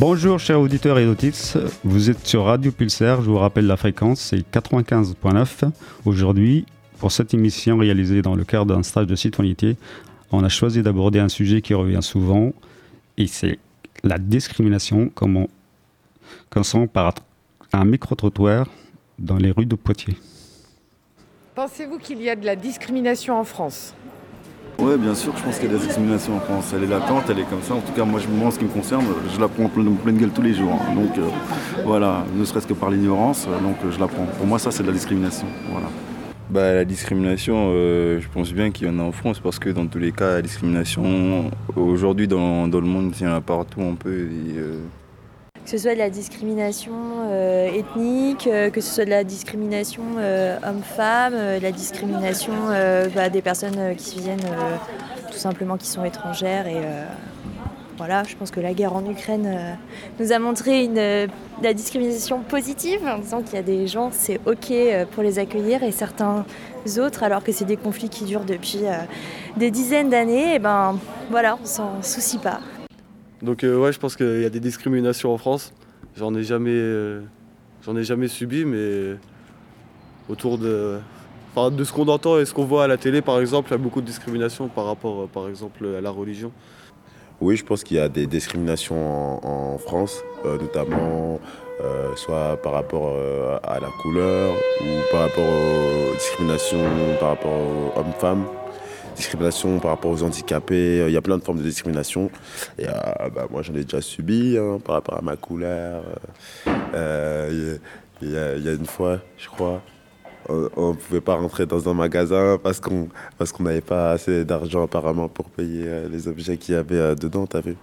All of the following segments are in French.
Bonjour chers auditeurs et auditrices, vous êtes sur Radio Pulsar, je vous rappelle la fréquence, c'est 95.9. Aujourd'hui, pour cette émission réalisée dans le cadre d'un stage de citoyenneté, on a choisi d'aborder un sujet qui revient souvent, et c'est la discrimination, comment commençons par un micro-trottoir dans les rues de Poitiers. Pensez-vous qu'il y a de la discrimination en France? Oui, bien sûr, je pense qu'il y a de la discrimination en France. Elle est latente, elle est comme ça. En tout cas, moi, moi en ce qui me concerne, je la prends en pleine, gueule tous les jours. hein. Donc, euh, voilà, ne serait-ce que par l'ignorance, euh, donc euh, je la prends. Pour moi, ça, c'est de la discrimination. Voilà. Bah, la discrimination, je pense bien qu'il y en a en France parce que dans tous les cas, la discrimination, aujourd'hui dans, le monde, il y en a partout un peu. Que ce soit de la discrimination euh, ethnique, euh, que ce soit de la discrimination euh, homme-femme, de la discrimination bah, des personnes qui viennent tout simplement qui sont étrangères. Et voilà, je pense que la guerre en Ukraine nous a montré une, la discrimination positive en disant qu'il y a des gens, c'est OK pour les accueillir et certains autres, alors que c'est des conflits qui durent depuis des dizaines d'années, et ben voilà, on s'en soucie pas. Donc euh, ouais, je pense qu'il y a des discriminations en France. J'en ai jamais, euh, j'en ai jamais subi, mais autour de, enfin, de ce qu'on entend et ce qu'on voit à la télé, par exemple, il y a beaucoup de discrimination par rapport, euh, par exemple, à la religion. Oui, je pense qu'il y a des discriminations en, France, notamment soit par rapport à la couleur ou par rapport aux discriminations par rapport aux hommes-femmes, discrimination par rapport aux handicapés. Il y a plein de formes de discrimination. Et euh, bah, moi, j'en ai déjà subi hein, par rapport à ma couleur. Euh, Il y, a- il y a une fois, je crois, on ne pouvait pas rentrer dans un magasin parce qu'on parce qu'on n'avait pas assez d'argent apparemment pour payer euh, les objets qu'il y avait euh, dedans, t'as vu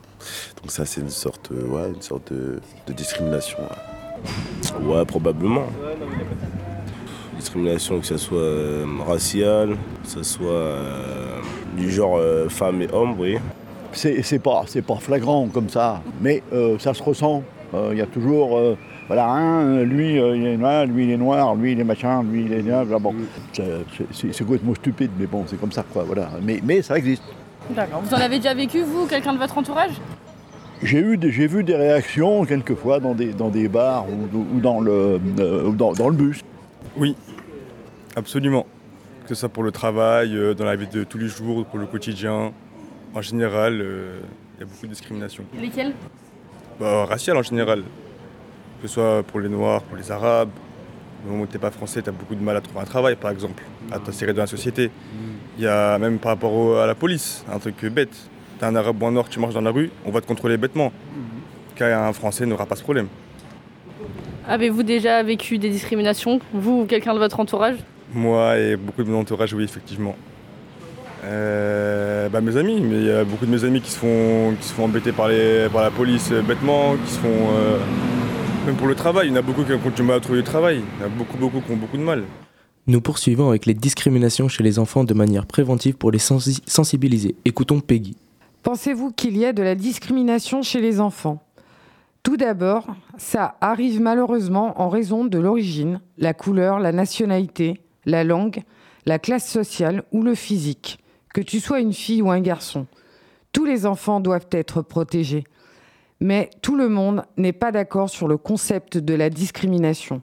Donc ça c'est une sorte, euh, ouais, une sorte de, de discrimination. ouais. Ouais, probablement. Discrimination, que ce soit euh, raciale, que ce soit euh, du genre euh, femme et homme, oui. C'est c'est pas, c'est pas flagrant comme ça, mais euh, ça se ressent. Euh, Il y a toujours, euh, voilà, hein, lui euh, il est noir, lui il est noir, lui il est machin, lui il est bla, bon. C'est- complètement stupide, mais bon, c'est comme ça, quoi, voilà. Mais, mais ça existe. D'accord. Vous en avez déjà vécu, vous, quelqu'un de votre entourage? J'ai eu des- j'ai vu des réactions quelquefois dans des, dans des bars ou, ou dans, le, euh, ou dans, dans le bus. Oui, absolument. Que ce soit pour le travail, euh, dans la vie de tous les jours, pour le quotidien. En général, euh, il y a beaucoup de discrimination. Lesquels Bah, raciale en général. Que ce soit pour les Noirs, pour les Arabes. Au moment où t'es pas français, tu as beaucoup de mal à trouver un travail, par exemple, à t'insérer dans la société. Il y a même par rapport au- à la police, un truc bête. T'es un Arabe ou un Noir, tu marches dans la rue, on va te contrôler bêtement. Car un Français n'aura pas ce problème. Avez-vous déjà vécu des discriminations, vous ou quelqu'un de votre entourage? Moi et beaucoup de mon entourage, oui, effectivement. Euh, bah, mes amis, mais il y a beaucoup de mes amis qui se font, qui se font embêter par, les, par la police euh, bêtement, qui se font. euh, même pour le travail, il y en a beaucoup qui ont du mal à trouver du travail. Il y en a beaucoup, beaucoup qui ont beaucoup de mal. Nous poursuivons avec les discriminations chez les enfants de manière préventive pour les sensi- sensibiliser. Écoutons Peggy. Pensez-vous qu'il y a de la discrimination chez les enfants? Tout d'abord, ça arrive malheureusement en raison de l'origine, la couleur, la nationalité, la langue, la classe sociale ou le physique. Que tu sois une fille ou un garçon, tous les enfants doivent être protégés. Mais tout le monde n'est pas d'accord sur le concept de la discrimination.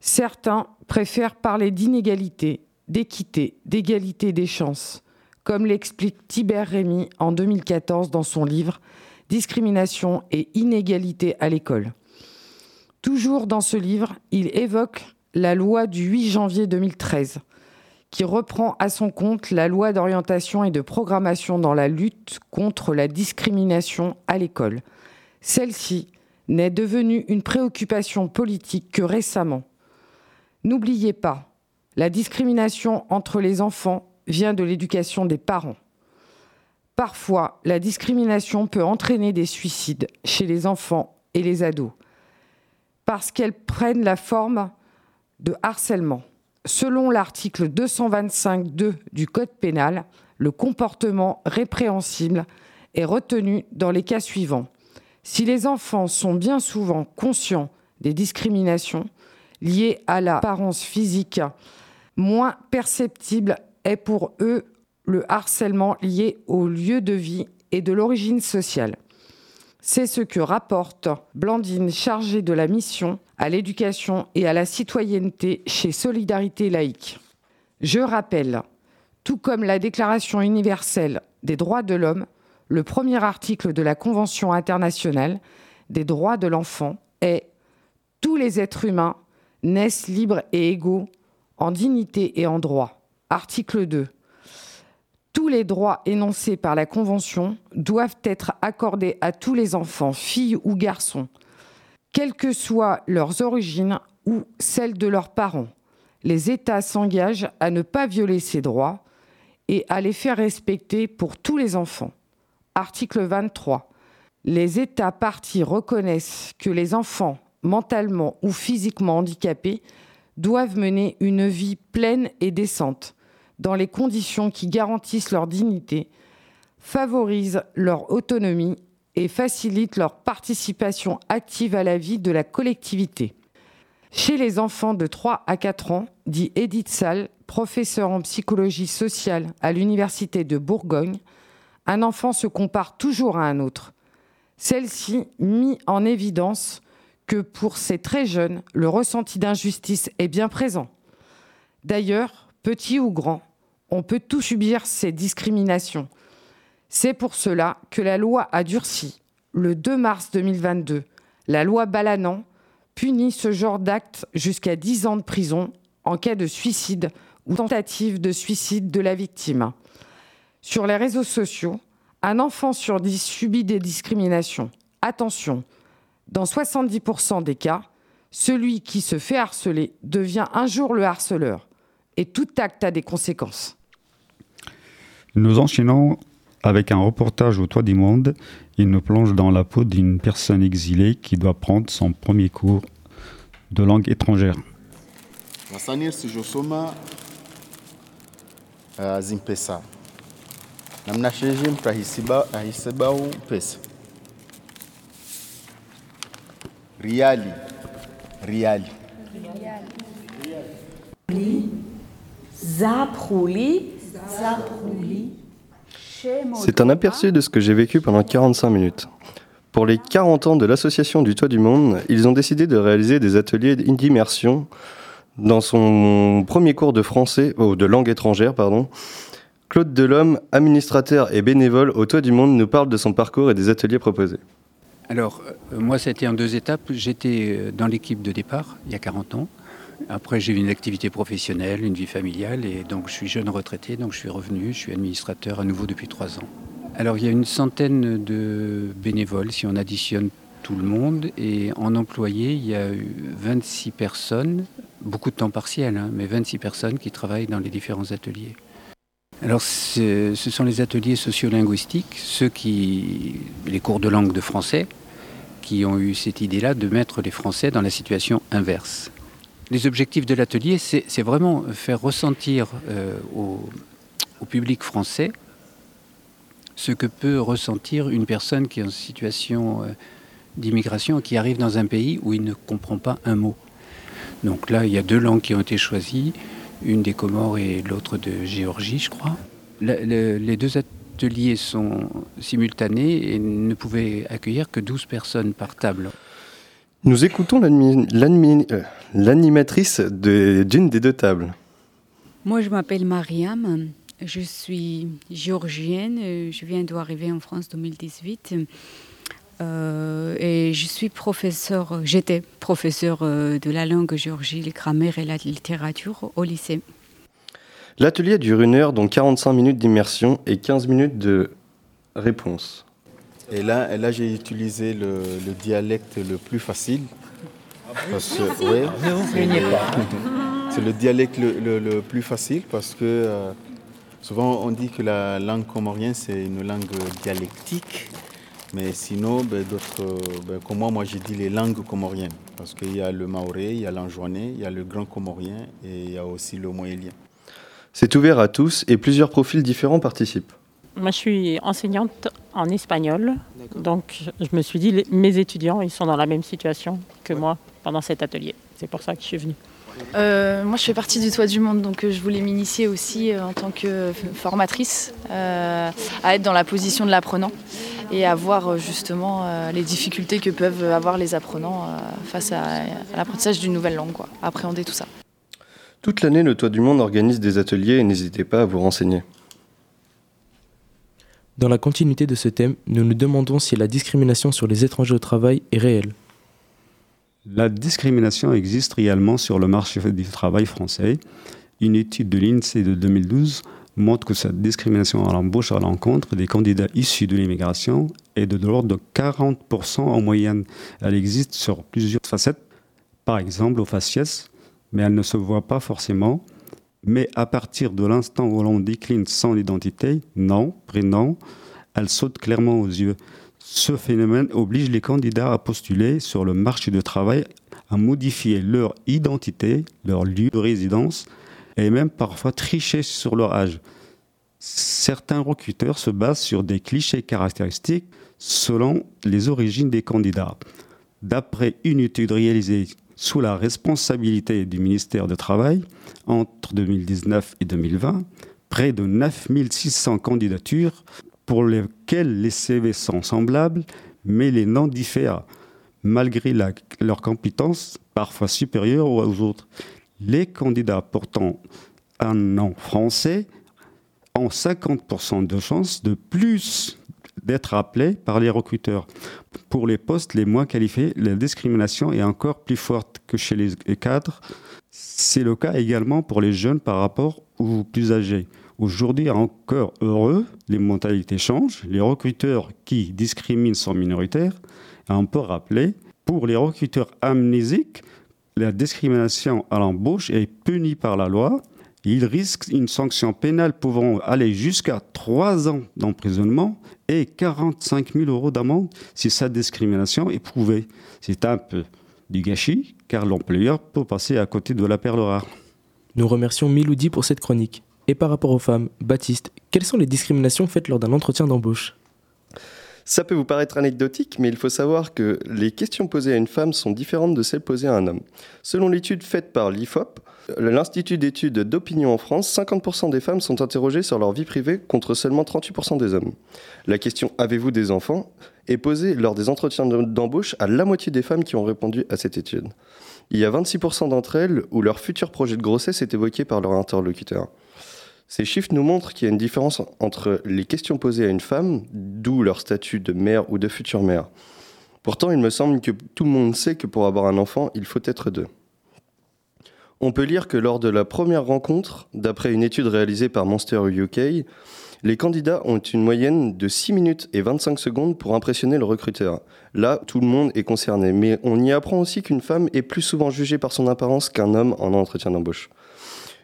Certains préfèrent parler d'inégalité, d'équité, d'égalité des chances, comme l'explique Tibère Rémy en 2014 dans son livre Discrimination et inégalité à l'école. Toujours dans ce livre, il évoque la loi du 8 janvier 2013, qui reprend à son compte la loi d'orientation et de programmation dans la lutte contre la discrimination à l'école. Celle-ci n'est devenue une préoccupation politique que récemment. N'oubliez pas, la discrimination entre les enfants vient de l'éducation des parents. Parfois, la discrimination peut entraîner des suicides chez les enfants et les ados, parce qu'elles prennent la forme de harcèlement. Selon l'article 225.2 du Code pénal, le comportement répréhensible est retenu dans les cas suivants. Si les enfants sont bien souvent conscients des discriminations liées à l'apparence physique, moins perceptible est pour eux le harcèlement lié au lieu de vie et de l'origine sociale. C'est ce que rapporte Blandine, chargée de la mission à l'éducation et à la citoyenneté chez Solidarité laïque. Je rappelle, tout comme la Déclaration universelle des droits de l'homme, le premier article de la Convention internationale des droits de l'enfant est Tous les êtres humains naissent libres et égaux en dignité et en droit. Article 2. Tous les droits énoncés par la Convention doivent être accordés à tous les enfants, filles ou garçons, quelles que soient leurs origines ou celles de leurs parents. Les États s'engagent à ne pas violer ces droits et à les faire respecter pour tous les enfants. Article 23. Les États partis reconnaissent que les enfants mentalement ou physiquement handicapés doivent mener une vie pleine et décente, dans les conditions qui garantissent leur dignité, favorisent leur autonomie et facilitent leur participation active à la vie de la collectivité. Chez les enfants de 3 à 4 ans, dit Edith Salle, professeure en psychologie sociale à l'Université de Bourgogne, un enfant se compare toujours à un autre. Celle-ci mit en évidence que pour ces très jeunes, le ressenti d'injustice est bien présent. D'ailleurs, petit ou grand, on peut tout subir ces discriminations. C'est pour cela que la loi a durci, le 2 mars 2022, la loi Balanan punit ce genre d'acte jusqu'à 10 ans de prison en cas de suicide ou tentative de suicide de la victime. Sur les réseaux sociaux, un enfant sur 10 subit des discriminations. Attention, dans 70% des cas, celui qui se fait harceler devient un jour le harceleur. Et tout acte a des conséquences. Nous enchaînons avec un reportage au toit du monde. Il nous plonge dans la peau d'une personne exilée qui doit prendre son premier cours de langue étrangère. Riali. Riali. C'est un aperçu de ce que j'ai vécu pendant 45 minutes. Pour les 40 ans de l'Association du Toit du Monde, ils ont décidé de réaliser des ateliers d'immersion dans son premier cours de français, ou de langue étrangère, pardon. Claude Delhomme, administrateur et bénévole au Toit du Monde, nous parle de son parcours et des ateliers proposés. Alors, euh, moi, ça a été en deux étapes. J'étais euh, dans l'équipe de départ, il y a 40 ans. Après, j'ai eu une activité professionnelle, une vie familiale, et donc je suis jeune retraité, donc je suis revenu, je suis administrateur à nouveau depuis trois ans. Alors, il y a une centaine de bénévoles, si on additionne tout le monde, et en employés, il y a eu 26 personnes, beaucoup de temps partiel, hein, mais 26 personnes qui travaillent dans les différents ateliers. Alors, ce sont les ateliers sociolinguistiques, ceux qui, les cours de langue de français, qui ont eu cette idée-là de mettre les Français dans la situation inverse. Les objectifs de l'atelier, c'est vraiment faire ressentir euh, au, public français ce que peut ressentir une personne qui est en situation euh, d'immigration, qui arrive dans un pays où il ne comprend pas un mot. Donc là, il y a deux langues qui ont été choisies, une des Comores et l'autre de Géorgie, je crois. les deux ateliers ateliers sont simultanés et ne pouvaient accueillir que 12 personnes par table. Nous écoutons euh, l'animatrice d'une des deux tables. Moi, je m'appelle Mariam. Je suis géorgienne. Je viens d'arriver en France en 2018. Euh, et je suis professeur, j'étais professeur euh, de la langue géorgie, les grammaires et la littérature au lycée. L'atelier dure une heure, dont 45 minutes d'immersion et 15 minutes de réponse. Et là, là j'ai utilisé le, dialecte le plus facile. Parce oui, c'est le dialecte le, plus facile parce que euh, souvent on dit que la langue comorienne c'est une langue dialectique. Mais sinon, ben, d'autres, ben, comme moi, moi j'ai dit les langues comoriennes. Parce qu'il y a le maoré, il y a l'anjouanais, il y a le grand comorien et il y a aussi le moélien. C'est ouvert à tous et plusieurs profils différents participent. Moi, je suis enseignante en espagnol, donc je me suis dit, mes étudiants, ils sont dans la même situation que moi pendant cet atelier. C'est pour ça que je suis venue. Euh, moi, je fais partie du Toit du Monde, donc euh, je voulais m'initier aussi euh, en tant que formatrice à être dans la position de l'apprenant. et à voir justement les difficultés que peuvent avoir les apprenants face à, l'apprentissage d'une nouvelle langue, quoi, appréhender tout ça. Toute l'année, le Toit du Monde organise des ateliers et n'hésitez pas à vous renseigner. Dans la continuité de ce thème, nous nous demandons si la discrimination sur les étrangers au travail est réelle. La discrimination existe réellement sur le marché du travail français. Une étude de l'INSEE de 2012 montre que cette discrimination à l'embauche à l'encontre des candidats issus de l'immigration est de l'ordre de 40% en moyenne. Elle existe sur plusieurs facettes, par exemple au faciès, mais elle ne se voit pas forcément. Mais à partir de l'instant où l'on décline son identité, nom, prénom, elle saute clairement aux yeux. Ce phénomène oblige les candidats à postuler sur le marché du travail, à modifier leur identité, leur lieu de résidence, et même parfois tricher sur leur âge. Certains recruteurs se basent sur des clichés caractéristiques selon les origines des candidats. D'après une étude réalisée sous la responsabilité du ministère du Travail entre 2019 et 2020, près de 9600 candidatures pour lesquelles les CV sont semblables, mais les noms diffèrent, malgré leurs compétences parfois supérieures aux autres. Les candidats portant un nom français ont 50% de chances de plus d'être appelés par les recruteurs. Pour les postes les moins qualifiés, la discrimination est encore plus forte que chez les cadres. C'est le cas également pour les jeunes par rapport aux plus âgés. Aujourd'hui, encore heureux, les mentalités changent. Les recruteurs qui discriminent sont minoritaires. On peut rappeler, pour les recruteurs amnésiques, la discrimination à l'embauche est punie par la loi il risque une sanction pénale pouvant aller jusqu'à 3 ans d'emprisonnement et 45 000 euros d'amende si sa discrimination est prouvée. C'est un peu du gâchis, car l'employeur peut passer à côté de la perle rare. Nous remercions Miloudi pour cette chronique. Et par rapport aux femmes, Baptiste, quelles sont les discriminations faites lors d'un entretien d'embauche? Ça peut vous paraître anecdotique, mais il faut savoir que les questions posées à une femme sont différentes de celles posées à un homme. Selon l'étude faite par l'IFOP, l'Institut d'études d'opinion en France, 50% des femmes sont interrogées sur leur vie privée contre seulement 38% des hommes. La question Avez-vous des enfants est posée lors des entretiens d'embauche à la moitié des femmes qui ont répondu à cette étude. Il y a 26% d'entre elles où leur futur projet de grossesse est évoqué par leur interlocuteur. Ces chiffres nous montrent qu'il y a une différence entre les questions posées à une femme, d'où leur statut de mère ou de future mère. Pourtant, il me semble que tout le monde sait que pour avoir un enfant, il faut être deux. On peut lire que lors de la première rencontre, d'après une étude réalisée par Monster UK, les candidats ont une moyenne de 6 minutes et 25 secondes pour impressionner le recruteur. Là, tout le monde est concerné, mais on y apprend aussi qu'une femme est plus souvent jugée par son apparence qu'un homme en entretien d'embauche.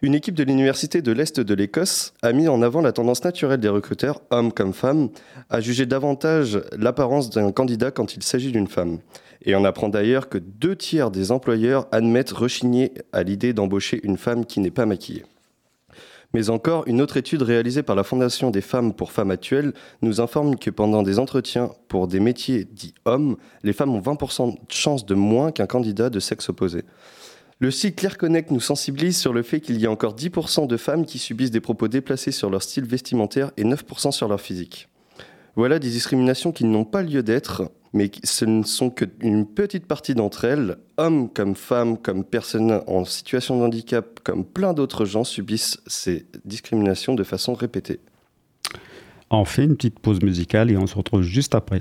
Une équipe de l'Université de l'Est de l'Écosse a mis en avant la tendance naturelle des recruteurs, hommes comme femmes, à juger davantage l'apparence d'un candidat quand il s'agit d'une femme. Et on apprend d'ailleurs que deux tiers des employeurs admettent rechigner à l'idée d'embaucher une femme qui n'est pas maquillée. Mais encore, une autre étude réalisée par la Fondation des femmes pour femmes actuelles nous informe que pendant des entretiens pour des métiers dits hommes, les femmes ont 20% de chances de moins qu'un candidat de sexe opposé. Le site Clear Connect nous sensibilise sur le fait qu'il y a encore 10% de femmes qui subissent des propos déplacés sur leur style vestimentaire et 9% sur leur physique. Voilà des discriminations qui n'ont pas lieu d'être, mais ce ne sont qu'une petite partie d'entre elles. Hommes comme femmes, comme personnes en situation de handicap, comme plein d'autres gens subissent ces discriminations de façon répétée. On fait une petite pause musicale et on se retrouve juste après.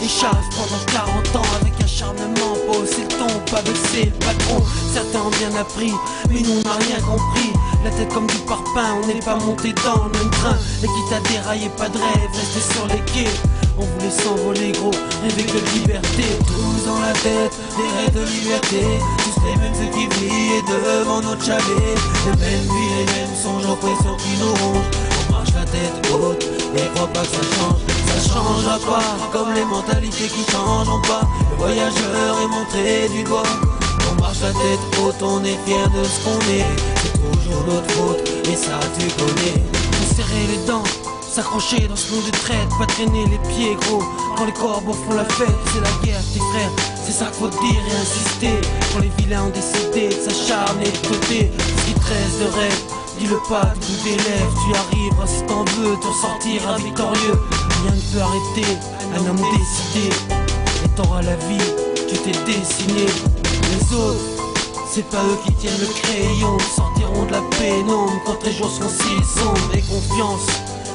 Et chasse pendant 40 ans avec acharnement Pas hausser le ton, pas baisser pas trop Certains ont bien appris, mais nous on n'a rien compris. La tête comme du parpaing, on n'est pas monté dans le même train. Et quitte à dérailler, pas de rêve, rester sur les quais. On voulait s'envoler gros, rêver de liberté. Tous dans la tête, des rêves de liberté. Tous les mêmes ceux qui brillent devant notre chalet. Les mêmes vies, les mêmes songes, oppression qui nous rongent tête haute et crois pas que ça change Ça changera pas, comme les mentalités qui changeront pas Le voyageur est montré du doigt. On marche la tête haute, on est fier de ce qu'on est. C'est toujours notre faute, et ça tu connais. Nous serrer les dents S'accrocher dans ce monde de traite, pas traîner les pieds gros. Quand les corbeaux font la fête, c'est la guerre tes frères. C'est ça qu'il faut dire et insister. Quand les vilains ont décidé de s'acharner de côté Ce qui de rêve, dis-le pas du bout lèvres. Tu arrives si t'en veux, te sortiras victorieux. Rien ne peut arrêter un homme décidé. Et t'auras la vie, tu t'es dessiné. Les autres c'est pas eux qui tiennent le crayon, sortiront de la pénombre quand les jours seront si sombres. Et confiance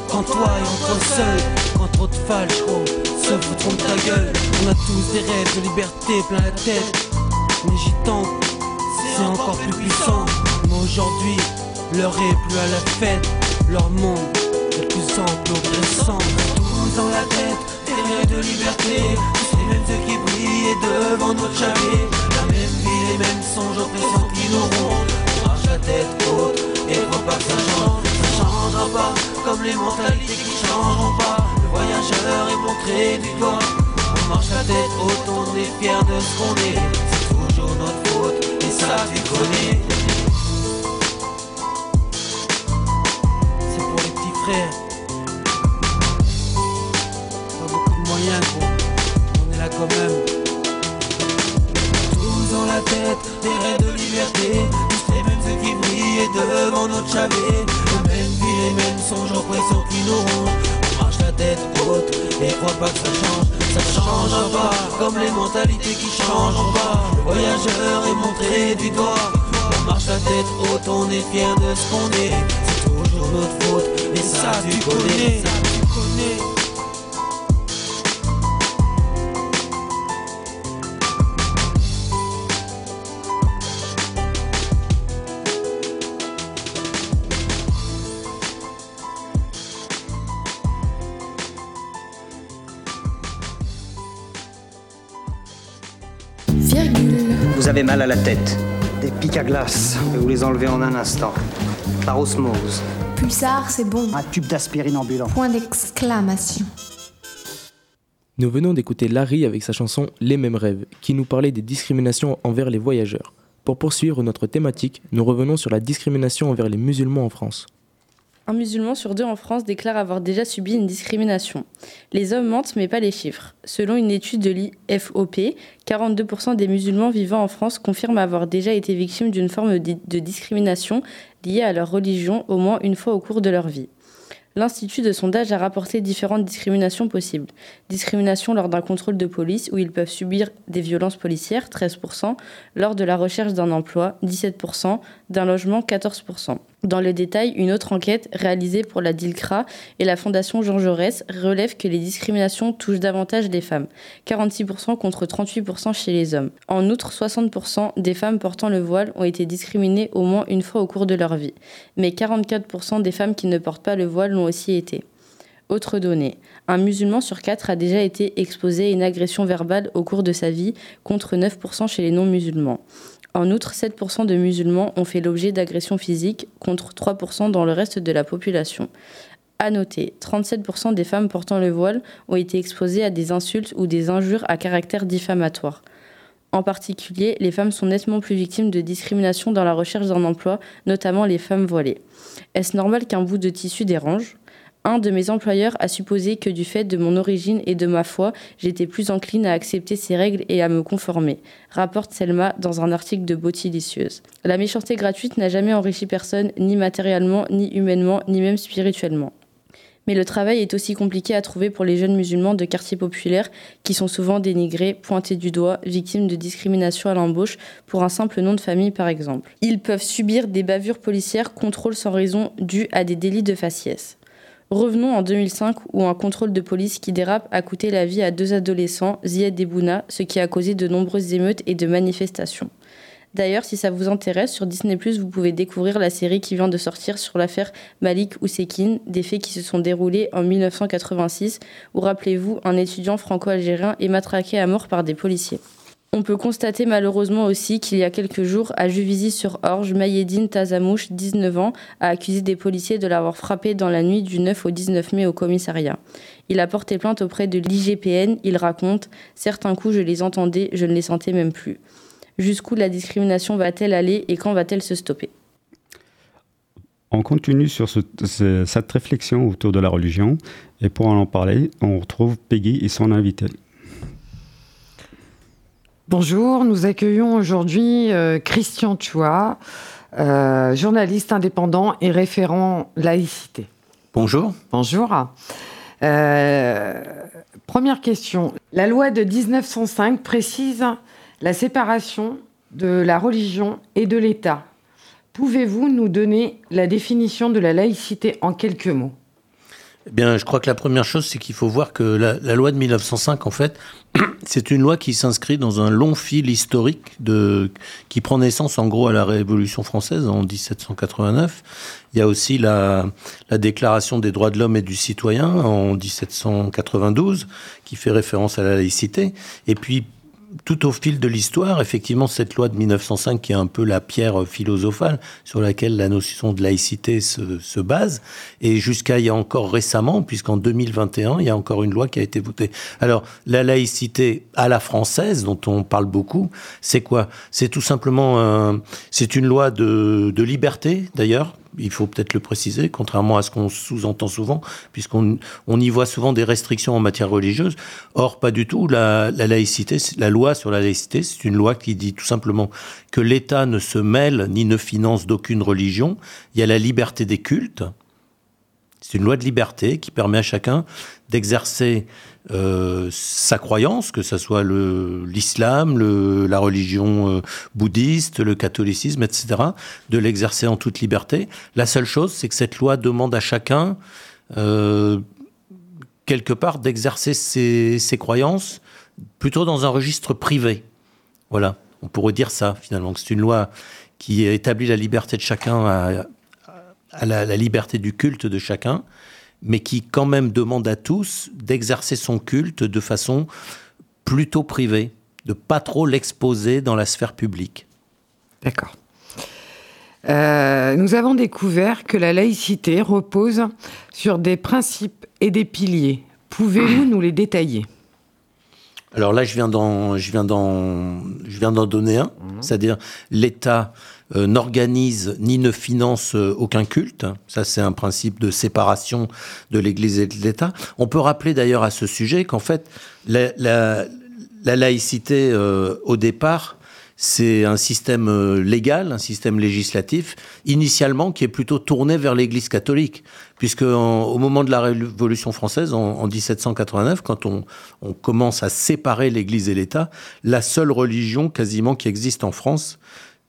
quand toi et entre seul, quand trop de fâches, gros, se foutront de ta gueule. On a tous des rêves de liberté plein la tête. Mais j'y tente, c'est encore plus puissant. Mais aujourd'hui, l'heure est plus à la fête. Leur monde est plus ample, oppressant. Tous dans la tête, des rêves de liberté. Tous les mêmes qui brillent devant notre chalet. La même vie, les mêmes songes oppressants qui nous rongent. On marche la tête haute et crois pas que ça change. Ça changera pas comme les mentalités qui changeront pas. Le voyageur est montré du doigt. On marche la tête haute, on est fier de ce qu'on est. C'est toujours notre faute, et ça tu connais. Les. Pas beaucoup de moyens, gros. On est là quand même. Tous dans la tête, des rêves de liberté. Tous les mêmes yeux qui brillent devant notre chalet les mêmes songes, oppression qui nous rongent. On marche la tête haute et crois pas que ça change. Ça changera pas, comme les mentalités qui changent pas. Le voyageur est montré du doigt. On marche la tête haute, on est fier de ce qu'on est. C'est toujours notre faute, et ça. Vous avez mal à la tête. Des pics à glace, vais vous les enlever en un instant. Par osmose. Pulsar, c'est bon. Un tube d'aspirine ambulant. Point d'exclamation. Nous venons d'écouter Larry avec sa chanson Les mêmes rêves, qui nous parlait des discriminations envers les voyageurs. Pour poursuivre notre thématique, nous revenons sur la discrimination envers les musulmans en France. Un musulman sur deux en France déclare avoir déjà subi une discrimination. Les hommes mentent, mais pas les chiffres. Selon une étude de l'IFOP, 42% des musulmans vivant en France confirment avoir déjà été victimes d'une forme de discrimination liée à leur religion au moins une fois au cours de leur vie. L'Institut de sondage a rapporté différentes discriminations possibles. Discrimination lors d'un contrôle de police où ils peuvent subir des violences policières, 13%, lors de la recherche d'un emploi, 17%, d'un logement, 14%. Dans le détail, une autre enquête réalisée pour la DILCRA et la Fondation Jean Jaurès relève que les discriminations touchent davantage les femmes, 46% contre 38% chez les hommes. En outre, 60% des femmes portant le voile ont été discriminées au moins une fois au cours de leur vie, mais 44% des femmes qui ne portent pas le voile l'ont aussi été. Autre donnée, un musulman sur quatre a déjà été exposé à une agression verbale au cours de sa vie, contre 9% chez les non-musulmans. En outre, 7% de musulmans ont fait l'objet d'agressions physiques contre 3% dans le reste de la population. À noter, 37% des femmes portant le voile ont été exposées à des insultes ou des injures à caractère diffamatoire. En particulier, les femmes sont nettement plus victimes de discrimination dans la recherche d'un emploi, notamment les femmes voilées. Est-ce normal qu'un bout de tissu dérange? Un de mes employeurs a supposé que du fait de mon origine et de ma foi, j'étais plus encline à accepter ces règles et à me conformer, rapporte Selma dans un article de Botilicieuse. La méchanceté gratuite n'a jamais enrichi personne, ni matériellement, ni humainement, ni même spirituellement. Mais le travail est aussi compliqué à trouver pour les jeunes musulmans de quartiers populaires qui sont souvent dénigrés, pointés du doigt, victimes de discrimination à l'embauche pour un simple nom de famille par exemple. Ils peuvent subir des bavures policières, contrôles sans raison dus à des délits de faciès. Revenons en 2005 où un contrôle de police qui dérape a coûté la vie à deux adolescents, Zied et Bouna, ce qui a causé de nombreuses émeutes et de manifestations. D'ailleurs, si ça vous intéresse, sur Disney+, vous pouvez découvrir la série qui vient de sortir sur l'affaire Malik Oussekine, des faits qui se sont déroulés en 1986, où, rappelez-vous, un étudiant franco-algérien est matraqué à mort par des policiers. On peut constater malheureusement aussi qu'il y a quelques jours, à Juvisy-sur-Orge, Mayedine Tazamouche, 19 ans, a accusé des policiers de l'avoir frappé dans la nuit du 9 au 19 mai au commissariat. Il a porté plainte auprès de l'IGPN, il raconte Certains coups, je les entendais, je ne les sentais même plus. Jusqu'où la discrimination va-t-elle aller et quand va-t-elle se stopper? On continue sur cette réflexion autour de la religion et pour en parler, on retrouve Peggy et son invité. Bonjour, nous accueillons aujourd'hui euh, Christian Chua, euh, journaliste indépendant et référent laïcité. Bonjour. Bonjour. Euh, première question. La loi de 1905 précise la séparation de la religion et de l'État. Pouvez-vous nous donner la définition de la laïcité en quelques mots? Eh bien, je crois que la première chose, c'est qu'il faut voir que la, loi de 1905, en fait, c'est une loi qui s'inscrit dans un long fil historique de, qui prend naissance en gros à la Révolution française en 1789. Il y a aussi la, la Déclaration des droits de l'homme et du citoyen en 1792, qui fait référence à la laïcité. Et puis, tout au fil de l'histoire, effectivement, cette loi de 1905 qui est un peu la pierre philosophale sur laquelle la notion de laïcité se, se base, et jusqu'à il y a encore récemment, puisqu'en 2021, il y a encore une loi qui a été votée. Alors, la laïcité à la française, dont on parle beaucoup, c'est quoi? C'est tout simplement, c'est une loi de, de liberté, d'ailleurs, il faut peut-être le préciser, contrairement à ce qu'on sous-entend souvent, puisqu'on on y voit souvent des restrictions en matière religieuse. Or, pas du tout. La, laïcité, la loi sur la laïcité, c'est une loi qui dit tout simplement que l'État ne se mêle ni ne finance d'aucune religion. Il y a la liberté des cultes. C'est une loi de liberté qui permet à chacun d'exercer euh, sa croyance, que ce soit l'islam, la religion euh, bouddhiste, le catholicisme, etc., de l'exercer en toute liberté. La seule chose, c'est que cette loi demande à chacun, euh, quelque part, d'exercer ses, ses, croyances plutôt dans un registre privé. Voilà, on pourrait dire ça, finalement, que c'est une loi qui établit la liberté de chacun à, la liberté du culte de chacun, mais qui quand même demande à tous d'exercer son culte de façon plutôt privée, de pas trop l'exposer dans la sphère publique. D'accord. Euh, nous avons découvert que la laïcité repose sur des principes et des piliers. Pouvez-vous nous les détailler? Alors là, je viens d'en, je viens d'en, je viens d'en donner un, mmh. c'est-à-dire l'État euh, n'organise ni ne finance euh, aucun culte. Ça, c'est un principe de séparation de l'Église et de l'État. On peut rappeler d'ailleurs à ce sujet qu'en fait, la, laïcité, euh, au départ, c'est un système légal, un système législatif, initialement qui est plutôt tourné vers l'Église catholique, puisque au moment de la Révolution française, en, 1789, quand on, on, commence à séparer l'Église et l'État, la seule religion quasiment qui existe en France,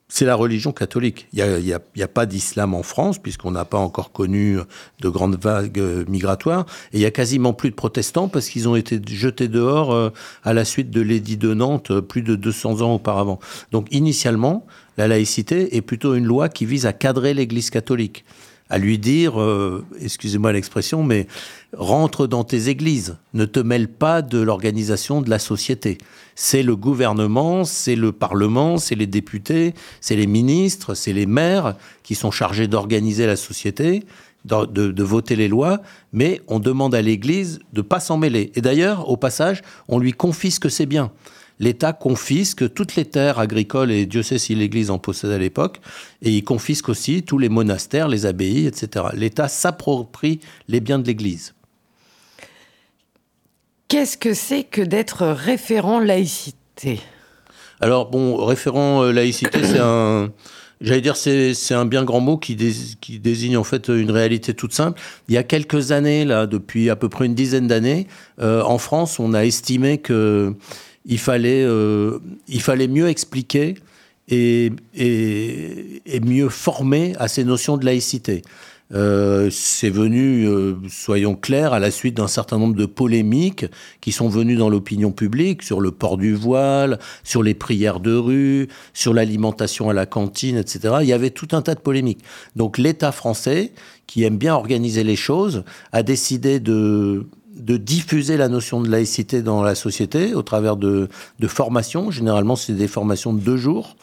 c'est la religion catholique. Il n'y a, pas d'islam en France, puisqu'on n'a pas encore connu de grandes vagues euh, migratoires. Et il y a quasiment plus de protestants parce qu'ils ont été jetés dehors euh, à la suite de l'édit de Nantes euh, plus de 200 ans auparavant. Donc initialement, la laïcité est plutôt une loi qui vise à cadrer l'Église catholique à lui dire, excusez-moi l'expression, mais rentre dans tes églises, ne te mêle pas de l'organisation de la société c'est le gouvernement, c'est le Parlement, c'est les députés, c'est les ministres, c'est les maires qui sont chargés d'organiser la société, de, voter les lois, mais on demande à l'Église de pas s'en mêler. Et d'ailleurs, au passage, on lui confisque ses biens. L'État confisque toutes les terres agricoles, et Dieu sait si l'Église en possédait à l'époque, et il confisque aussi tous les monastères, les abbayes, etc. L'État s'approprie les biens de l'Église. Qu'est-ce que c'est que d'être référent laïcité? Alors, bon, référent euh, laïcité, c'est un. J'allais dire, c'est, un bien grand mot qui, qui, désigne en fait une réalité toute simple. Il y a quelques années, là, depuis à peu près une dizaine d'années, euh, en France, on a estimé que il fallait, euh, il fallait mieux expliquer et, et, mieux former à ces notions de laïcité. Euh, c'est venu, euh, soyons clairs, à la suite d'un certain nombre de polémiques qui sont venues dans l'opinion publique sur le port du voile, sur les prières de rue, sur l'alimentation à la cantine, etc. Il y avait tout un tas de polémiques. Donc l'État français, qui aime bien organiser les choses, a décidé de de diffuser la notion de laïcité dans la société au travers de, de formations. Généralement, c'est des formations de deux jours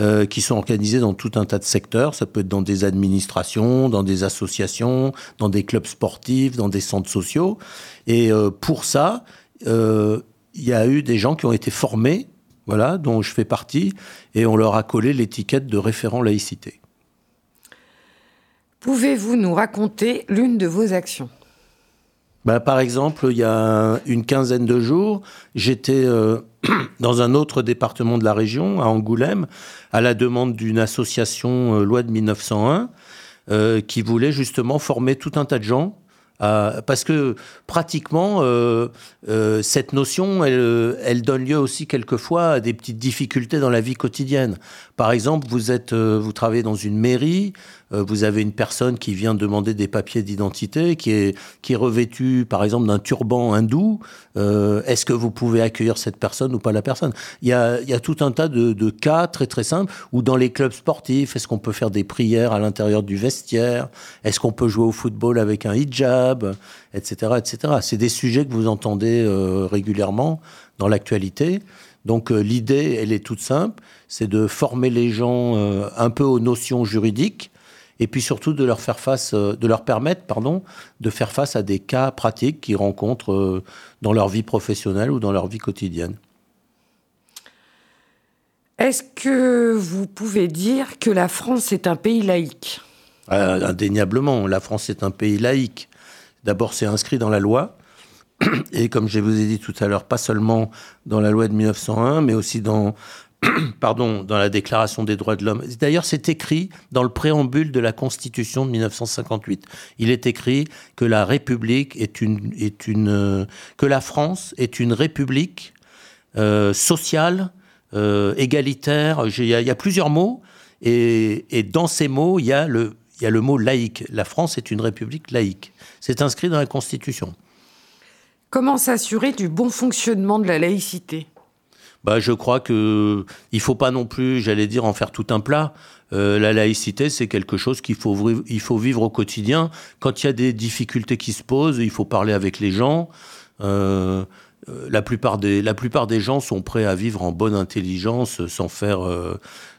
euh, qui sont organisées dans tout un tas de secteurs. Ça peut être dans des administrations, dans des associations, dans des clubs sportifs, dans des centres sociaux. Et euh, pour ça, euh, il y a eu des gens qui ont été formés, voilà, dont je fais partie, et on leur a collé l'étiquette de référent laïcité. Pouvez-vous nous raconter l'une de vos actions? Bah, par exemple, il y a une quinzaine de jours, j'étais euh, dans un autre département de la région, à Angoulême, à la demande d'une association euh, loi de 1901, euh, qui voulait justement former tout un tas de gens parce que pratiquement, cette notion, elle, donne lieu aussi quelquefois à des petites difficultés dans la vie quotidienne. Par exemple, vous, êtes, euh, vous travaillez dans une mairie, vous avez une personne qui vient demander des papiers d'identité, qui est, qui est revêtue, par exemple, d'un turban hindou. Est-ce que vous pouvez accueillir cette personne ou pas la personne? Il y, a, il y a tout un tas de, de cas très très simples, ou dans les clubs sportifs, est-ce qu'on peut faire des prières à l'intérieur du vestiaire? Est-ce qu'on peut jouer au football avec un hijab? Etc., etc. C'est des sujets que vous entendez euh, régulièrement dans l'actualité. Donc euh, l'idée, elle est toute simple, c'est de former les gens euh, un peu aux notions juridiques et puis surtout de leur faire face, de leur permettre, pardon, de faire face à des cas pratiques qu'ils rencontrent dans leur vie professionnelle ou dans leur vie quotidienne. Est-ce que vous pouvez dire que la France est un pays laïque? Indéniablement, la France est un pays laïque. D'abord, c'est inscrit dans la loi. Et comme je vous ai dit tout à l'heure, pas seulement dans la loi de 1901, mais aussi dans, pardon, dans la Déclaration des droits de l'homme. D'ailleurs, c'est écrit dans le préambule de la Constitution de 1958. Il est écrit que la République est une, est une, euh, que la France est une République euh, sociale, euh, égalitaire. Il y, a, plusieurs mots, et, et dans ces mots, il y a le, il y a le mot laïque. La France est une République laïque. C'est inscrit dans la Constitution. Comment s'assurer du bon fonctionnement de la laïcité? Bah, je crois que il faut pas non plus, j'allais dire, en faire tout un plat. Euh, la laïcité, c'est quelque chose qu'il faut, vivre au quotidien. Quand il y a des difficultés qui se posent, il faut parler avec les gens. Euh, euh, la, plupart des, gens sont prêts à vivre en bonne intelligence sans faire,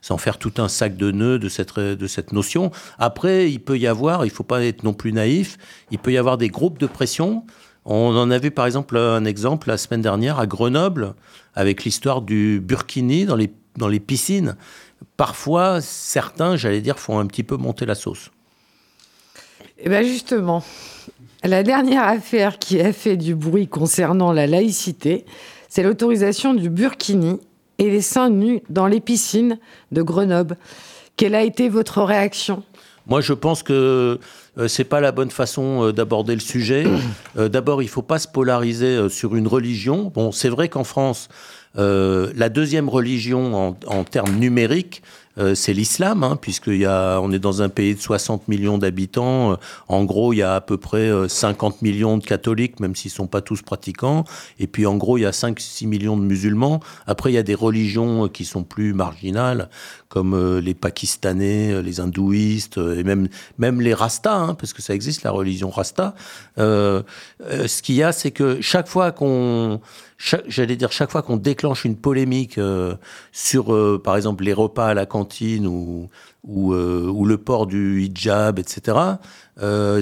sans faire tout un sac de nœuds de cette, de cette notion. Après, il peut y avoir, il faut pas être non plus naïf, il peut y avoir des groupes de pression. On en a vu par exemple un exemple la semaine dernière à Grenoble avec l'histoire du burkini dans les, dans les piscines. Parfois, certains, j'allais dire, font un petit peu monter la sauce. Eh bien justement, la dernière affaire qui a fait du bruit concernant la laïcité, c'est l'autorisation du burkini et les seins nus dans les piscines de Grenoble. Quelle a été votre réaction? Moi, je pense que euh, c'est pas la bonne façon euh, d'aborder le sujet. Euh, d'abord, il faut pas se polariser sur une religion. Bon, c'est vrai qu'en France, la deuxième religion en, en termes numériques, euh, c'est l'islam, hein, puisqu'on est dans un pays de 60 millions d'habitants. Euh, en gros, il y a à peu près 50 euh, millions de catholiques, même s'ils sont pas tous pratiquants. Et puis, en gros, il y a 5-6 millions de musulmans. Après, il y a des religions qui sont plus marginales, comme les Pakistanais, les hindouistes, et même, même les Rastas, hein, parce que ça existe, la religion Rasta. ce qu'il y a, c'est que chaque fois qu'on j'allais dire, chaque fois qu'on déclenche une polémique euh, sur, euh, par exemple, les repas à la cantine ou, ou, euh, ou le port du hijab, etc.,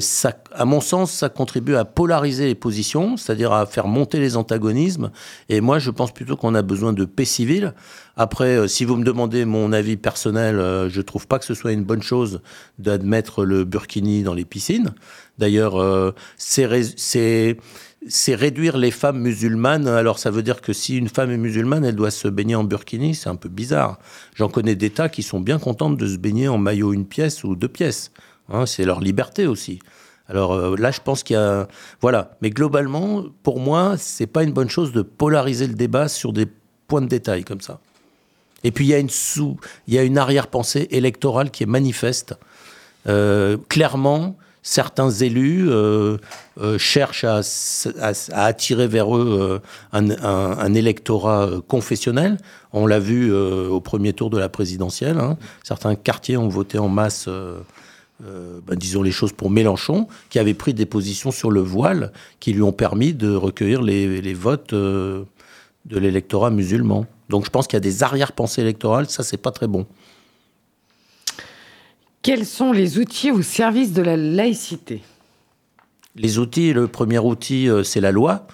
ça, à mon sens, ça contribue à polariser les positions, c'est-à-dire à faire monter les antagonismes. Et moi, je pense plutôt qu'on a besoin de paix civile. Après, si vous me demandez mon avis personnel, je trouve pas que ce soit une bonne chose d'admettre le burkini dans les piscines. D'ailleurs, c'est c'est réduire les femmes musulmanes. Alors ça veut dire que si une femme est musulmane, elle doit se baigner en burkini, c'est un peu bizarre. J'en connais des tas qui sont bien contentes de se baigner en maillot une pièce ou deux pièces. Hein, c'est leur liberté aussi. Alors euh, là, je pense qu'il y a, voilà. Mais globalement, pour moi, c'est pas une bonne chose de polariser le débat sur des points de détail comme ça. Et puis il y a une sous, il y a une arrière-pensée électorale qui est manifeste. euh, clairement, certains élus euh, euh, cherchent à, attirer vers eux un, un, électorat confessionnel. On l'a vu au premier tour de la présidentielle. Hein. Certains quartiers ont voté en masse. Euh, ben, disons les choses pour Mélenchon, qui avait pris des positions sur le voile qui lui ont permis de recueillir les, votes euh, de l'électorat musulman. Donc je pense qu'il y a des arrière-pensées électorales, ça c'est pas très bon. Quels sont les outils au service de la laïcité? Les outils, le premier outil, euh, c'est la loi.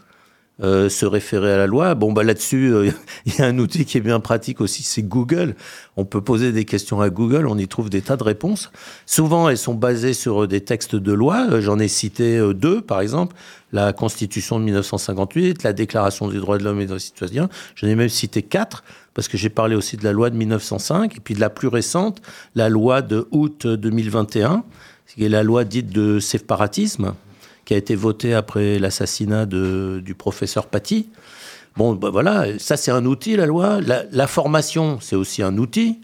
Euh, se référer à la loi. Bon, bah là-dessus, euh, il y a un outil qui est bien pratique aussi, c'est Google. On peut poser des questions à Google, on y trouve des tas de réponses. Souvent, elles sont basées sur des textes de loi. Euh, j'en ai cité deux, par exemple, la Constitution de 1958, la Déclaration des droits de l'homme et des citoyens. J'en ai même cité quatre parce que j'ai parlé aussi de la loi de 1905 et puis de la plus récente, la loi de août 2021, qui est la loi dite de séparatisme qui a été voté après l'assassinat du professeur Paty. Bon, ben voilà, ça c'est un outil, la loi. La, formation, c'est aussi un outil.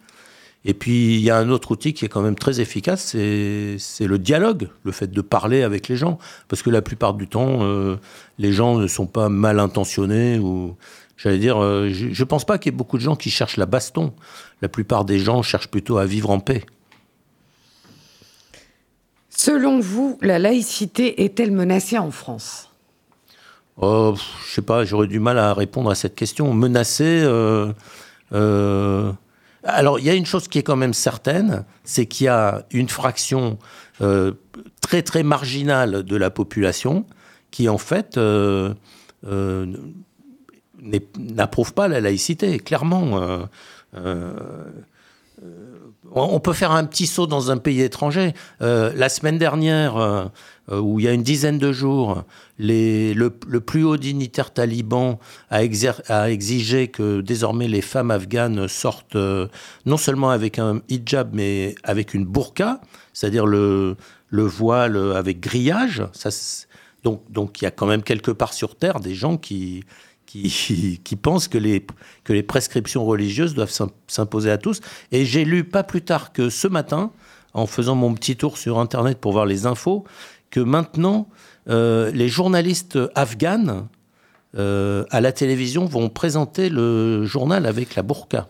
Et puis, il y a un autre outil qui est quand même très efficace, c'est le dialogue, le fait de parler avec les gens. Parce que la plupart du temps, euh, les gens ne sont pas mal intentionnés ou... J'allais dire, euh, je ne pense pas qu'il y ait beaucoup de gens qui cherchent la baston. La plupart des gens cherchent plutôt à vivre en paix. Selon vous, la laïcité est-elle menacée en France? Oh, Je sais pas, j'aurais du mal à répondre à cette question. Menacée euh, euh... Alors, il y a une chose qui est quand même certaine, c'est qu'il y a une fraction euh, très très marginale de la population qui, en fait, euh, euh n'approuve pas la laïcité, clairement. Euh, on peut faire un petit saut dans un pays étranger. Euh, la semaine dernière, euh, euh, où il y a une dizaine de jours, le, plus haut dignitaire taliban a, exigé que désormais les femmes afghanes sortent non seulement avec un hijab, mais avec une burqa, c'est-à-dire le, le, voile avec grillage. Donc il y a quand même quelque part sur Terre des gens qui, qui, pensent que les, que les prescriptions religieuses doivent s'imposer à tous. Et j'ai lu pas plus tard que ce matin, en faisant mon petit tour sur Internet pour voir les infos, que maintenant, euh, les journalistes afghanes euh, à la télévision vont présenter le journal avec la burqa.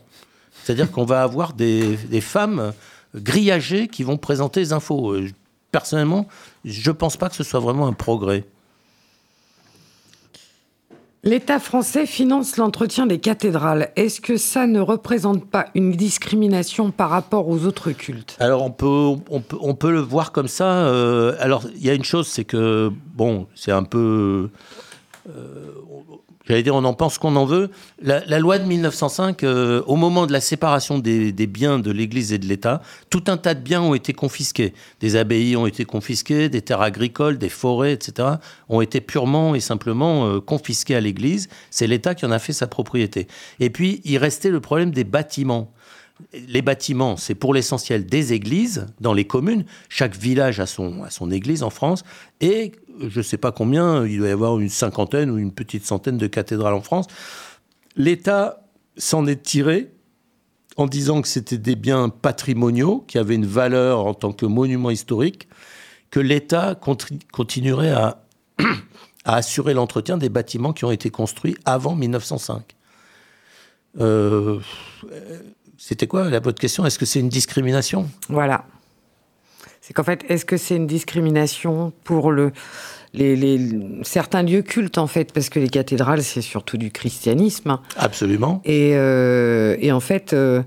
C'est-à-dire qu'on va avoir des, des, femmes grillagées qui vont présenter les infos. Euh, personnellement, je ne pense pas que ce soit vraiment un progrès. L'État français finance l'entretien des cathédrales. Est-ce que ça ne représente pas une discrimination par rapport aux autres cultes? Alors on peut, on peut, on peut le voir comme ça. Euh, alors il y a une chose, c'est que bon, c'est un peu, euh, j'allais dire, on en pense qu'on en veut. La, loi de 1905, euh, au moment de la séparation des, biens de l'Église et de l'État, tout un tas de biens ont été confisqués. Des abbayes ont été confisquées, des terres agricoles, des forêts, etc., ont été purement et simplement euh, confisqués à l'Église. C'est l'État qui en a fait sa propriété. Et puis, il restait le problème des bâtiments les bâtiments, c'est pour l'essentiel des églises dans les communes. Chaque village a son, église en France. Et je ne sais pas combien, il doit y avoir une cinquantaine ou une petite centaine de cathédrales en France. L'État s'en est tiré en disant que c'était des biens patrimoniaux qui avaient une valeur en tant que monument historique, que l'État continuerait à, assurer l'entretien des bâtiments qui ont été construits avant 1905. Euh, c'était quoi la votre question? Est-ce que c'est une discrimination? Voilà. C'est qu'en fait, est-ce que c'est une discrimination pour le, les, certains lieux cultes, en fait? Parce que les cathédrales, c'est surtout du christianisme. Absolument. Et, euh, et en fait, euh,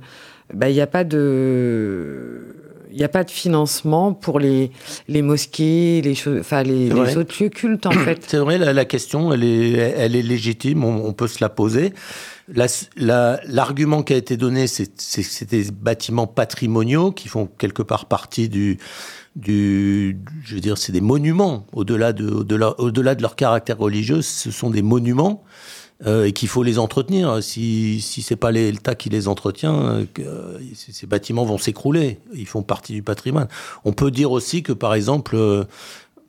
bah, il n'y a pas de. Il n'y a pas de financement pour les, les mosquées, les, enfin, les, les autres lieux cultes, en fait. C'est vrai, la, la, question, elle est, elle est légitime, on, on peut se la poser. L'argument la, qui a été donné, c'est des bâtiments patrimoniaux qui font quelque part partie du, je veux dire, c'est des monuments. Au-delà de, au -delà, au -delà de leur caractère religieux, ce sont des monuments euh, et qu'il faut les entretenir. Si, si c'est pas l'État qui les entretient, euh, ces bâtiments vont s'écrouler. Ils font partie du patrimoine. On peut dire aussi que, par exemple, euh,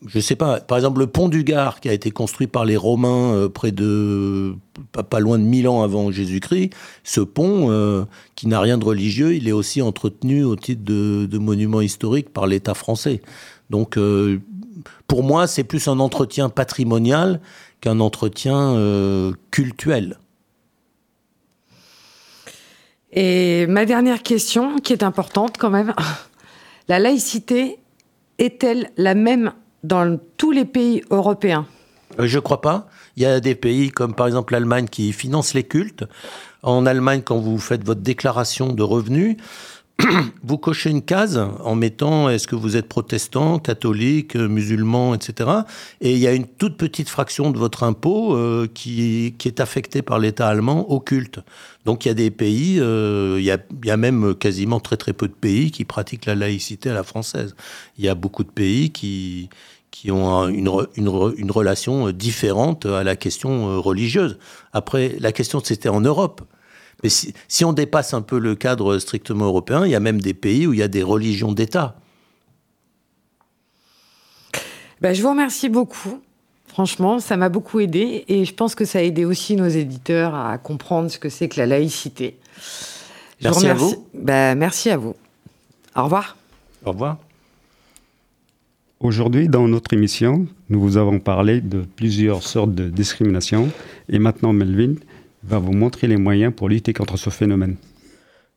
je sais pas, par exemple le pont du Gard qui a été construit par les Romains euh, près de pas, loin de 1000 ans avant Jésus-Christ, ce pont euh, qui n'a rien de religieux, il est aussi entretenu au titre de, monument historique par l'État français. Donc euh, pour moi, c'est plus un entretien patrimonial qu'un entretien cultuel. Et ma dernière question, qui est importante quand même, la laïcité est-elle la même dans tous les pays européens euh, Je ne crois pas. Il y a des pays comme par exemple l'Allemagne qui financent les cultes. En Allemagne, quand vous faites votre déclaration de revenus, vous cochez une case en mettant est-ce que vous êtes protestant, catholique, musulman, etc. Et il y a une toute petite fraction de votre impôt euh, qui, est affectée par l'État allemand au culte. Donc il y a des pays, euh, il, y a, même quasiment très très peu de pays qui pratiquent la laïcité à la française. Il y a beaucoup de pays qui, qui ont une, une, une relation différente à la question euh, religieuse. Après, la question c'était en Europe. Mais si, on dépasse un peu le cadre strictement européen, il y a même des pays où il y a des religions d'État. Ben, je vous remercie beaucoup. Franchement, ça m'a beaucoup aidé et je pense que ça a aidé aussi nos éditeurs à comprendre ce que c'est que la laïcité. merci à vous. Ben, merci à vous. Au revoir. Au revoir. Aujourd'hui, dans notre émission, nous vous avons parlé de plusieurs sortes de discrimination. Et maintenant, Melvin, va vous montrer les moyens pour lutter contre ce phénomène.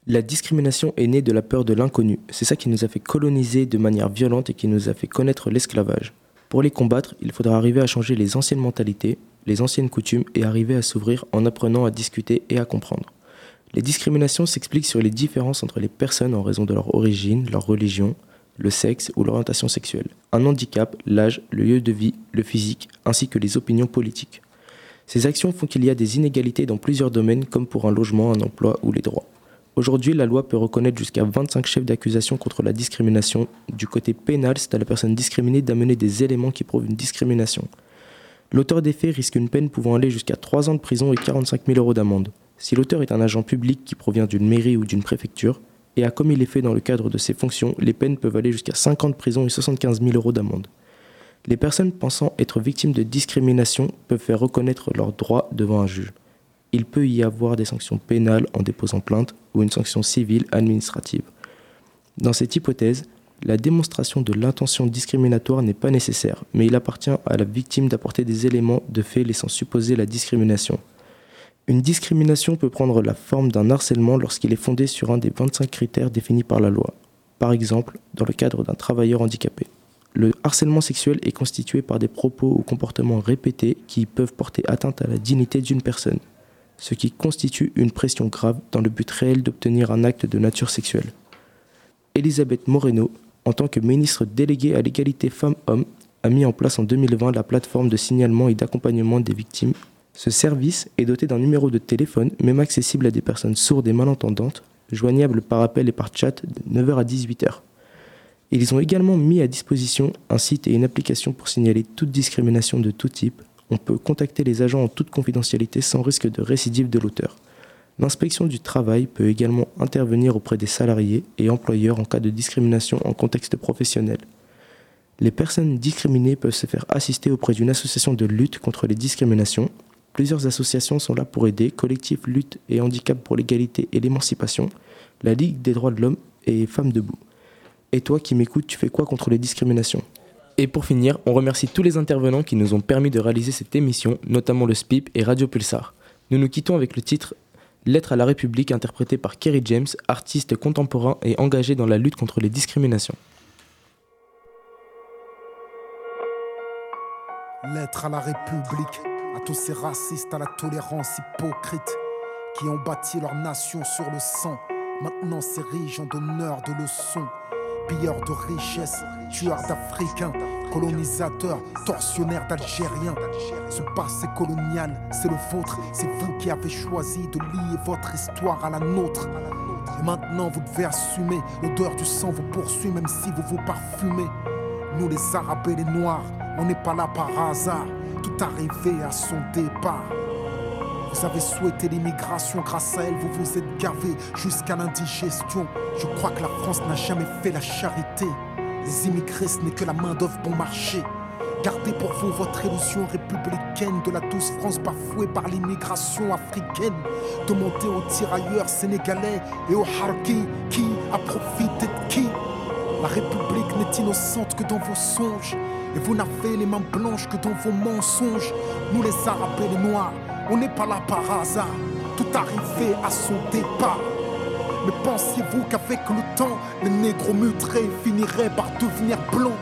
La discrimination est née de la peur de l'inconnu. C'est ça qui nous a fait coloniser de manière violente et qui nous a fait connaître l'esclavage. Pour les combattre, il faudra arriver à changer les anciennes mentalités, les anciennes coutumes et arriver à s'ouvrir en apprenant à discuter et à comprendre. Les discriminations s'expliquent sur les différences entre les personnes en raison de leur origine, leur religion, le sexe ou l'orientation sexuelle, un handicap, l'âge, le lieu de vie, le physique, ainsi que les opinions politiques. Ces actions font qu'il y a des inégalités dans plusieurs domaines comme pour un logement, un emploi ou les droits. Aujourd'hui, la loi peut reconnaître jusqu'à 25 chefs d'accusation contre la discrimination. Du côté pénal, c'est à la personne discriminée d'amener des éléments qui prouvent une discrimination. L'auteur des faits risque une peine pouvant aller jusqu'à 3 ans de prison et 45 000 euros d'amende. Si l'auteur est un agent public qui provient d'une mairie ou d'une préfecture, et a commis les faits dans le cadre de ses fonctions, les peines peuvent aller jusqu'à 5 ans de prison et 75 000 euros d'amende. Les personnes pensant être victimes de discrimination peuvent faire reconnaître leurs droits devant un juge. Il peut y avoir des sanctions pénales en déposant plainte ou une sanction civile administrative. Dans cette hypothèse, la démonstration de l'intention discriminatoire n'est pas nécessaire, mais il appartient à la victime d'apporter des éléments de fait laissant supposer la discrimination. Une discrimination peut prendre la forme d'un harcèlement lorsqu'il est fondé sur un des 25 critères définis par la loi, par exemple dans le cadre d'un travailleur handicapé. Le harcèlement sexuel est constitué par des propos ou comportements répétés qui peuvent porter atteinte à la dignité d'une personne, ce qui constitue une pression grave dans le but réel d'obtenir un acte de nature sexuelle. Elisabeth Moreno, en tant que ministre déléguée à l'égalité femmes-hommes, a mis en place en 2020 la plateforme de signalement et d'accompagnement des victimes. Ce service est doté d'un numéro de téléphone, même accessible à des personnes sourdes et malentendantes, joignable par appel et par chat de 9h à 18h. Ils ont également mis à disposition un site et une application pour signaler toute discrimination de tout type. On peut contacter les agents en toute confidentialité sans risque de récidive de l'auteur. L'inspection du travail peut également intervenir auprès des salariés et employeurs en cas de discrimination en contexte professionnel. Les personnes discriminées peuvent se faire assister auprès d'une association de lutte contre les discriminations. Plusieurs associations sont là pour aider, Collectif Lutte et Handicap pour l'égalité et l'émancipation, la Ligue des droits de l'homme et Femmes debout. Et toi qui m'écoutes, tu fais quoi contre les discriminations? Et pour finir, on remercie tous les intervenants qui nous ont permis de réaliser cette émission, notamment le SPIP et Radio Pulsar. Nous nous quittons avec le titre Lettre à la République interprété par Kerry James, artiste contemporain et engagé dans la lutte contre les discriminations. Lettre à la République, à tous ces racistes à la tolérance hypocrite qui ont bâti leur nation sur le sang, maintenant s'érigent en donneurs de leçons pilleurs de richesses, tueurs d'Africains, colonisateurs, tortionnaires d'Algériens. Ce passé colonial, c'est le vôtre, c'est vous qui avez choisi de lier votre histoire à la nôtre. Et maintenant vous devez assumer, l'odeur du sang vous poursuit même si vous vous parfumez. Nous les Arabes les Noirs, on n'est pas là par hasard, tout arrivé à son départ. Vous avez souhaité l'immigration, grâce à elle, vous vous êtes gavé jusqu'à l'indigestion. Je crois que la France n'a jamais fait la charité. Les immigrés, ce n'est que la main-d'œuvre bon marché. Gardez pour vous votre illusion républicaine de la douce France bafouée par l'immigration africaine. Demandez aux tirailleurs sénégalais et aux harkis qui a profité de qui. La République n'est innocente que dans vos songes. Et vous n'avez les mains blanches que dans vos mensonges. Nous les Arabes les Noirs, on n'est pas là par hasard. Tout arrivé à son départ. Mais pensiez-vous qu'avec le temps, les négros mutrés finiraient par devenir blancs?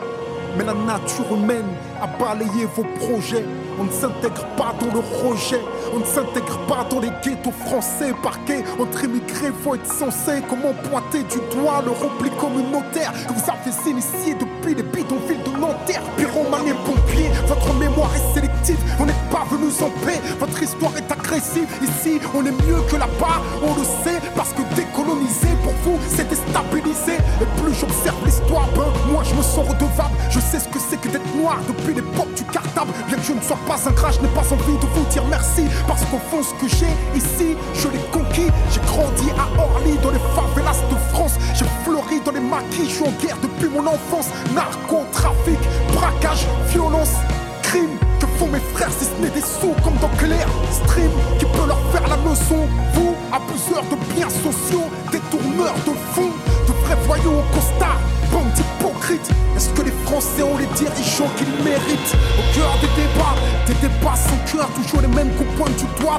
Mais la nature humaine a balayé vos projets. On ne s'intègre pas dans le rejet, on ne s'intègre pas dans les ghettos français parqués. Entre immigrés, faut être censé. Comment pointer du doigt le repli communautaire que vous avez initié depuis les bidonvilles de Nanterre Pyromane et pompier, votre mémoire est sélective, on n'est pas venus en paix. Votre histoire est agressive, ici on est mieux que là-bas, on le sait, parce que décoloniser pour vous c'est déstabiliser. Et plus j'observe l'histoire, ben moi je me sens redevable. Je sais ce que c'est que d'être noir depuis l'époque du cartable. Bien que je ne sois pas un gras, je n'ai pas envie de vous dire merci. Parce qu'au fond, ce que j'ai ici, je l'ai conquis. J'ai grandi à Orly, dans les favelas de France. J'ai fleuri dans les maquis, je suis en guerre depuis mon enfance. Narcotrafic, braquage, violence, crime. Que font mes frères si ce n'est des sous comme dans Claire Stream qui peut leur faire la leçon Vous, abuseurs de biens sociaux, détourneurs de fonds, de vrais voyous au costard, bande d'hypocrites. Est-ce que les Français ont les dirigeants qu'ils méritent? Au cœur des débats, des débats sans cœur Toujours les mêmes qu'on pointe du doigt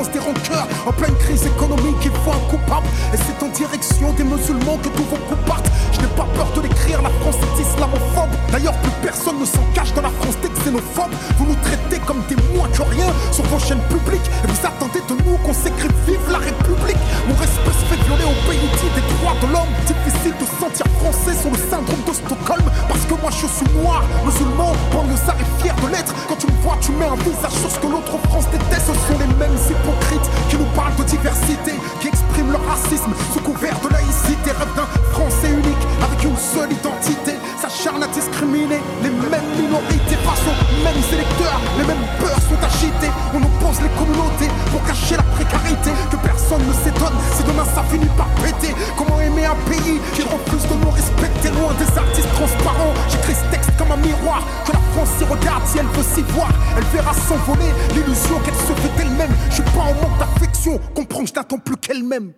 des rancœurs En pleine crise économique, il faut un coupable. Et c'est en direction des musulmans que tous vos coups Je n'ai pas peur de l'écrire, la France est islamophobe. D'ailleurs plus personne ne s'en cache dans la France des xénophobes. Vous nous traitez comme des moins que rien sur vos chaînes publiques. Et vous attendez de nous qu'on s'écrit vive la République. Mon respect se fait violer au pays des droits de l'homme. Difficile de sentir français sur le syndrome de Stockholm. Parce que moi je suis noir, musulman, banlieusard et fier de l'être. Quand tu me vois tu mets un visage sur ce que l'autre France déteste. Ce sont les mêmes hypocrites qui nous parlent de diversité Qui expriment leur racisme sous couvert de laïcité. Rêve d'un français unique avec une seule identité. S'acharne à discriminer les mêmes minorités. Face aux mêmes électeurs Les mêmes peurs sont agitées. On oppose les communautés pour cacher la précarité Que personne ne s'étonne. Si demain ça finit par Comment aimer un pays qui refuse de nous respecter Loin des artistes transparents. J'écris ce texte comme un miroir Que la France s'y regarde si elle veut s'y voir. Elle verra s'envoler l'illusion qu'elle se fait elle-même Je suis pas en manque d'affection Comprends que je n'attends plus qu'elle-même